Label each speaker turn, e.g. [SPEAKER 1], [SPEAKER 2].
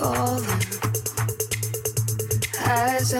[SPEAKER 1] fallen as